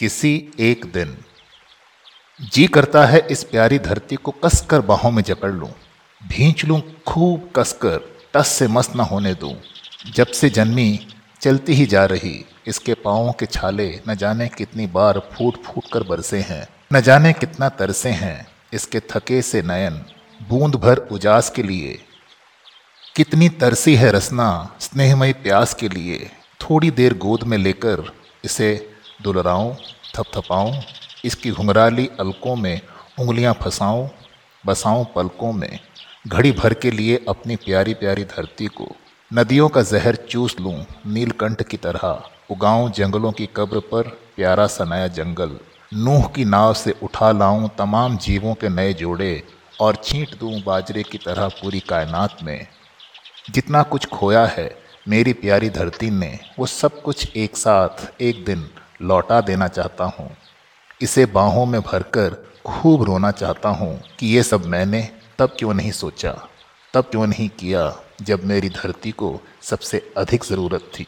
किसी एक दिन जी करता है इस प्यारी धरती को कसकर बाहों में जकड़ लूँ, भींच लूँ, खूब कसकर, टस से मस न होने दूँ, जब से जन्मी चलती ही जा रही, इसके पाँवों के छाले न जाने कितनी बार फूट फूट कर बरसे हैं, न जाने कितना तरसे हैं, इसके थके से नयन, बूंद भर उजास के लिए। कितनी तरसी है रसना स्नेहमयी प्यास के लिए, थोड़ी देर गोद में लेकर इसे दुलराऊं, थपथपाऊँ, इसकी घुंघराली अलकों में उंगलियाँ फंसाऊं, बसाऊँ पलकों में, घड़ी भर के लिए अपनी प्यारी प्यारी धरती को, नदियों का जहर चूस लूँ, नीलकंठ की तरह, उगाऊँ जंगलों की कब्र पर प्यारा सा नया जंगल, नूह की नाव से उठा लाऊं तमाम जीवों के नए जोड़े, और छींट दूँ बाजरे की तरह पूरी कायनात में। जितना कुछ खोया है, मेरी प्यारी धरती ने, वो सब कुछ एक साथ, एक दिन लौटा देना चाहता हूँ। इसे बाहों में भरकर खूब रोना चाहता हूँ कि ये सब मैंने, तब क्यों नहीं सोचा? तब क्यों नहीं किया जब मेरी धरती को सबसे अधिक ज़रूरत थी?